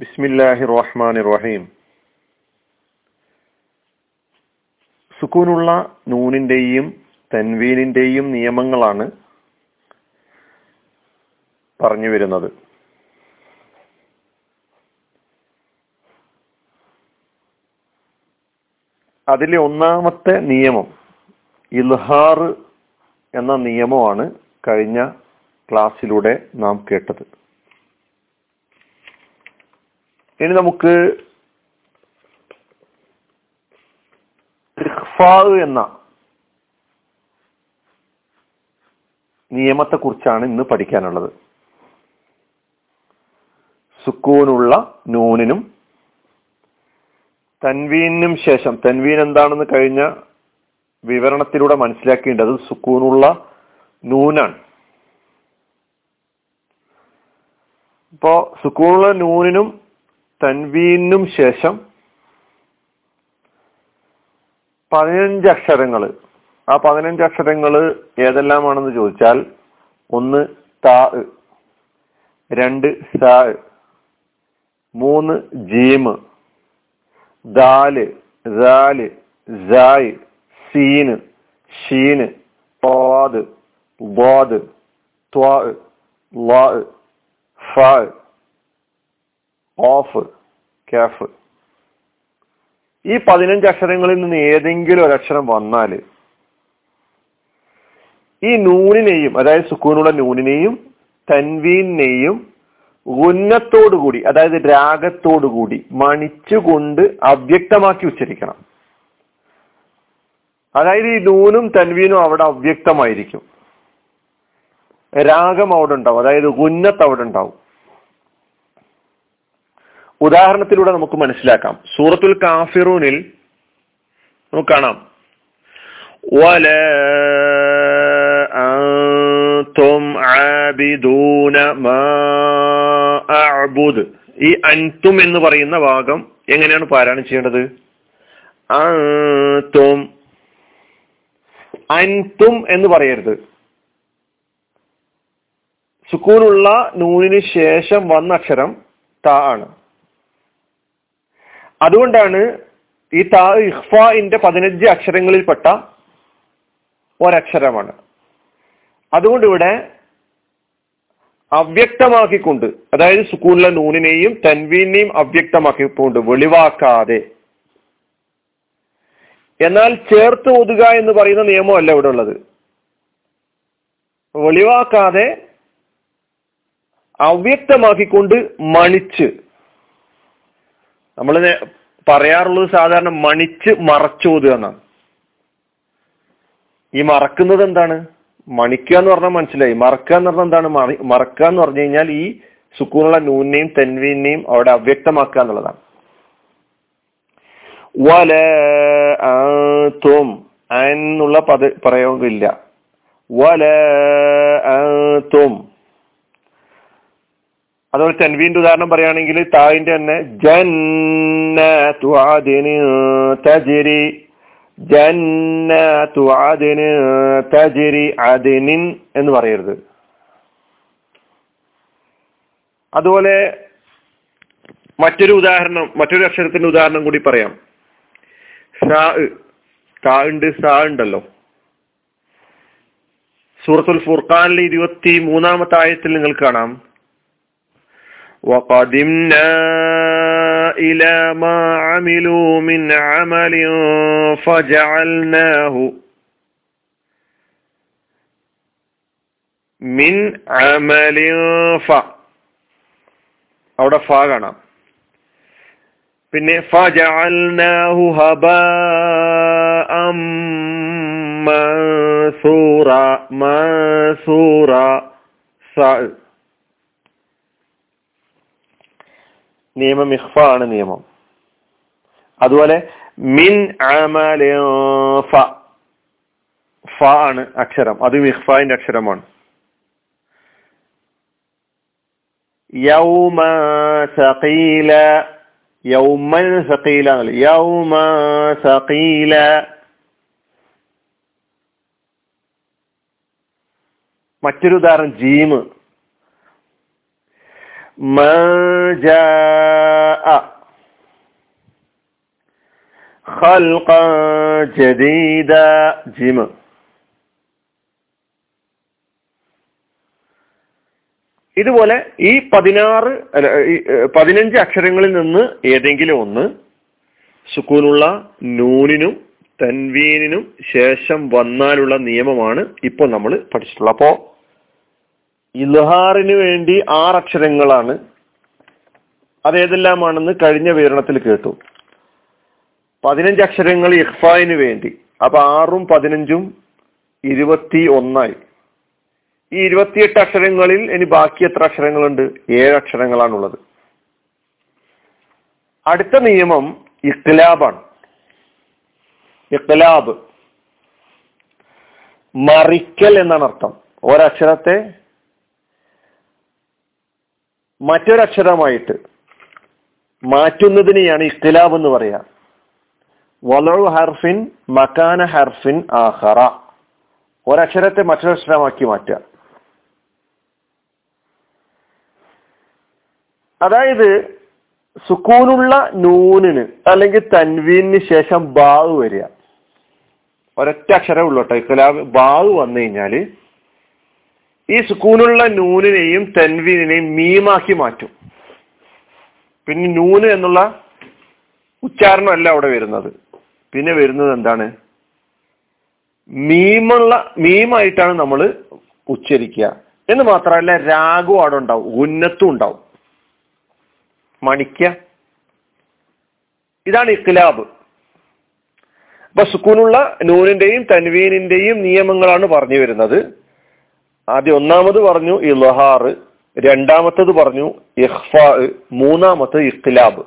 ബിസ്മില്ലാഹി റഹ്മാൻ റഹീം സുക്കൂനുള്ള നൂനിന്റെയും തൻവീനിന്റെയും നിയമങ്ങളാണ് പറഞ്ഞു വരുന്നത്. അതിലെ ഒന്നാമത്തെ നിയമം ഇൽഹാർ എന്ന നിയമമാണ് കഴിഞ്ഞ ക്ലാസ്സിലൂടെ നാം കേട്ടത്. ഇനി നമുക്ക് എന്ന നിയമത്തെ കുറിച്ചാണ് ഇന്ന് പഠിക്കാനുള്ളത്. സുക്കൂനുള്ള നൂനിനും തൻവീനും ശേഷം തൻവീൻ എന്താണെന്ന് കഴിഞ്ഞ വിവരണത്തിലൂടെ മനസ്സിലാക്കേണ്ടത് സുക്കൂനുള്ള നൂനാണ്. ഇപ്പോ സുക്കൂനുള്ള നൂനിനും തൻവീനും ശേഷം പതിനഞ്ച് അക്ഷരങ്ങൾ ആ പതിനഞ്ച് അക്ഷരങ്ങൾ ഏതെല്ലാമാണെന്ന് ചോദിച്ചാൽ ഒന്ന് താ രണ്ട് സാ മൂന്ന് ജീമ് ദാൽ ദാൽ ജായ് സീന് ഷീന് പാദ് വാദ് ത്വാ ഫ ഓഫ് കാഫ്. ഈ പതിനഞ്ച് അക്ഷരങ്ങളിൽ നിന്ന് ഏതെങ്കിലും ഒരു അക്ഷരം വന്നാൽ ഈ നൂനിനെയും അതായത് സുക്കൂനുള്ള നൂനിനെയും തൻവീനെയും ഉന്നത്തോടുകൂടി അതായത് രാഗത്തോടുകൂടി മണിച്ചുകൊണ്ട് അവ്യക്തമാക്കി ഉച്ചരിക്കണം. അതായത് ഈ നൂനും തൻവീനും അവിടെ അവ്യക്തമായിരിക്കും. രാഗം അവിടെ ഉണ്ടാവും അതായത് ഉന്നത്ത് അവിടെ ഉണ്ടാവും. ഉദാഹരണത്തിലൂടെ നമുക്ക് മനസ്സിലാക്കാം. സൂറത്തുൽ കാഫിറൂനിൽ നമുക്ക് കാണാം. ولا അൻതും ആബിദൂന മാ അഅബുദ്. ഈ അൻതും എന്ന് പറയുന്ന ഭാഗം എങ്ങനെയാണ് പാരായണം ചെയ്യേണ്ടത്? അൻതും അൻതും എന്ന് പറയരുത്. സുക്കൂനുള്ള നൂനിന് ശേഷം വന്ന അക്ഷരം ത ആണ്. അതുകൊണ്ടാണ് ഈ താ ഇഹ്ഫിന്റെ പതിനഞ്ച് അക്ഷരങ്ങളിൽപ്പെട്ട ഒരക്ഷരമാണ്. അതുകൊണ്ട് ഇവിടെ അവ്യക്തമാക്കിക്കൊണ്ട് അതായത് സുക്കൂണിലെ നൂനിനെയും തൻവീനെയും അവ്യക്തമാക്കിക്കൊണ്ട് വെളിവാക്കാതെ എന്നാൽ ചേർത്ത് ഒതുക എന്ന് പറയുന്ന നിയമമല്ല ഇവിടെ ഉള്ളത്. വെളിവാക്കാതെ അവ്യക്തമാക്കിക്കൊണ്ട് മണിച്ച് നമ്മൾ പറയാറുള്ളത് സാധാരണ മണിച്ച് മറച്ചോതുക എന്നാണ്. ഈ മറക്കുന്നത് എന്താണ്? മണിക്കുക എന്ന് പറഞ്ഞാൽ മനസ്സിലായി. മറക്കുക എന്ന് പറഞ്ഞാൽ എന്താണ്? മറക്കുക എന്ന് പറഞ്ഞു കഴിഞ്ഞാൽ ഈ സുക്കൂണുള്ള നൂനെയും തെൻവീനെയും അവിടെ അവ്യക്തമാക്കുക എന്നുള്ളതാണ്. വല തും എന്നുള്ള പദ പ്രയോഗമില്ല വല തും അതുപോലെ തെൻവീന്റെ ഉദാഹരണം പറയുകയാണെങ്കിൽ താവിന്റെ തന്നെ ജന്ന ആദിന് തജിരി ജന്ന ആദിന് തജിരി അതിനിൻ എന്ന് പറയരുത്. അതുപോലെ മറ്റൊരു ഉദാഹരണം മറ്റൊരു അക്ഷരത്തിന്റെ ഉദാഹരണം കൂടി പറയാം. സാ ഉണ്ട് സാ ഉണ്ടല്ലോ. സൂറത്തുൽ ഫുർഖാനിലെ ഇരുപത്തി മൂന്നാമത്തെ ആയത്തിൽ നിങ്ങൾ കാണാം. وقدمنا إلى ما عملوا من عمل فجعلناه من عمل ف അവിടെ ഫ കാണാം പിന്നെ ഫജഅൽനാഹു ഹബാഅം മൻസൂറ മൻസൂറ സ നിയമം ഇഹ്ഫ ആണ് നിയമം. അതുപോലെ മിൻ ഫ. ഫ ആണ് അക്ഷരം. അത് ഇഹ്ഫാന്റെ അക്ഷരമാണ്. യൗമ സഖീല. യൗമൻ സഖീല യൗമ സഖീല. മറ്റൊരു ഉദാഹരണം ജീമ്. من جاء خلقا جديدا جيم ഇതുപോലെ ഈ പതിനാറ് അല്ല ഈ ഏഹ്, പതിനഞ്ച് അക്ഷരങ്ങളിൽ നിന്ന് ഏതെങ്കിലും ഒന്ന് സുക്കൂനുള്ള നൂനിനും തൻവീനിനും ശേഷം വന്നാലുള്ള നിയമമാണ് ഇപ്പോൾ നമ്മൾ പഠിച്ചിട്ടുള്ളത് അപ്പോ ഇൽഹാറിന് വേണ്ടി ആറ് അക്ഷരങ്ങളാണ്. അതേതെല്ലാമാണെന്ന് കഴിഞ്ഞ വിവരണത്തിൽ കേട്ടു. പതിനഞ്ച് അക്ഷരങ്ങൾ ഇഹ്ഫായിന് വേണ്ടി. അപ്പൊ ആറും പതിനഞ്ചും ഇരുപത്തി ഒന്നായി ഈ ഇരുപത്തിയെട്ട് അക്ഷരങ്ങളിൽ ഇനി ബാക്കി എത്ര അക്ഷരങ്ങളുണ്ട്? ഏഴ് അക്ഷരങ്ങളാണുള്ളത്. അടുത്ത നിയമം ഇഖ്ലാബാണ്. ഇഖ്ലാബ് മറിക്കൽ എന്നാണ് അർത്ഥം. ഒരക്ഷരത്തെ മറ്റൊരക്ഷരമായിട്ട് മാറ്റുന്നതിനെയാണ് ഇഖ്തിലാബ് എന്ന് പറയാ. വളു ഹർഫിൻ മക്കാന ഹർഫിൻ ആഹറ ഒരക്ഷരത്തെ മറ്റൊരക്ഷരമാക്കി മാറ്റുക. അതായത് സുക്കൂനുള്ള നൂനിന് അല്ലെങ്കിൽ തൻവീനിന് ശേഷം ബാവ് വരിക. ഒരൊറ്റ അക്ഷരം ഉള്ളൂ കേട്ടോ ഇഖ്ലാബ് ബാവ് വന്നു കഴിഞ്ഞാൽ ഈ സുക്കൂനുള്ള നൂനിനെയും തെൻവീനെയും മീമാക്കി മാറ്റും. പിന്നെ നൂന് എന്നുള്ള ഉച്ചാരണമല്ല അവിടെ വരുന്നത്. പിന്നെ വരുന്നത് എന്താണ്? മീമുള്ള മീമായിട്ടാണ് നമ്മൾ ഉച്ചരിക്കുക. എന്ന് മാത്രമല്ല രാഗവും അവിടെ ഉണ്ടാവും ഉന്നത്തും ഉണ്ടാവും. മണിക്ക. ഇതാണ് ഇഖ്ലാബ്. അപ്പൊ സുക്കൂനുള്ള നൂനിന്റെയും തൻവീനിന്റെയും നിയമങ്ങളാണ് പറഞ്ഞു വരുന്നത്. ആദ്യം ഒന്നാമത് പറഞ്ഞു ഇൽഹാർ രണ്ടാമത്തത് പറഞ്ഞു ഇഖ്ഫാ മൂന്നാമത്തത് ഇഖ്ലാബ്.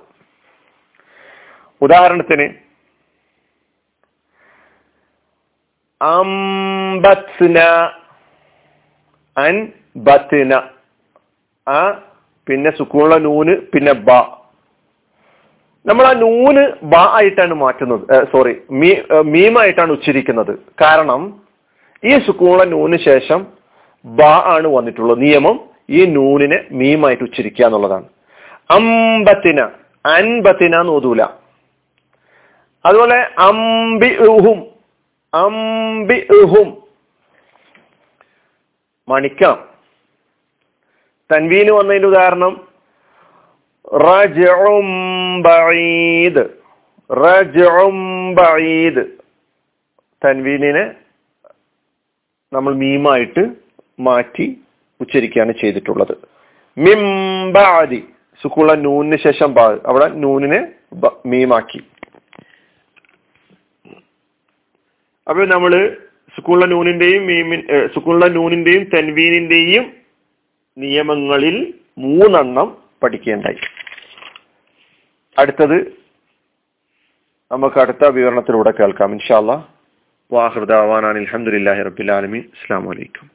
ഉദാഹരണത്തിന് അൻ പിന്നെ സുക്കൂണുള്ള നൂന് പിന്നെ ബ. നമ്മൾ ആ നൂന് ബ ആയിട്ടാണ് മാറ്റുന്നത് സോറി മീ മീമായിട്ടാണ് ഉച്ചരിക്കുന്നത്. കാരണം ഈ സുക്കൂണുള്ള നൂന് ശേഷം ബ ആണ് വന്നിട്ടുള്ളത് നിയമം ഈ നൂനിനെ മീമായിട്ട് ഉച്ചരിക്കുക എന്നുള്ളതാണ്. അമ്പത്തിന അൻപത്തിന നോതൂല അതുപോലെ അംബി ഉഹും അംബി ഉഹും മണിക്കാം. തൻവീന് വന്നതിന്റെ ഉദാഹരണം ബഈദ് ബഈദ്. തൻവീനിനെ നമ്മൾ മീമായിട്ട് മാറ്റി ഉച്ചരിക്കുകയാണ് ചെയ്തിട്ടുള്ളത്. മിംബാദി സുക്കുള്ള നൂനിന് ശേഷം ബാ അവിടെ നൂനിനെ മീമാക്കി. അപ്പൊ നമ്മൾ സുക്കുള്ള നൂനിന്റെയും മീമിൻ സുക്കുള്ള നൂനിന്റെയും തൻവീനിന്റെയും നിയമങ്ങളിൽ മൂന്നെണ്ണം പഠിക്കേണ്ടായി. അടുത്തത് നമുക്ക് അടുത്ത വിവരണത്തിലൂടെ കേൾക്കാം. ഇൻഷാല്ലാ വാഹൃദാവാനാണ് അലഹമുല്ലാഹി റബിലാലമി അസ്സാം വലൈക്കും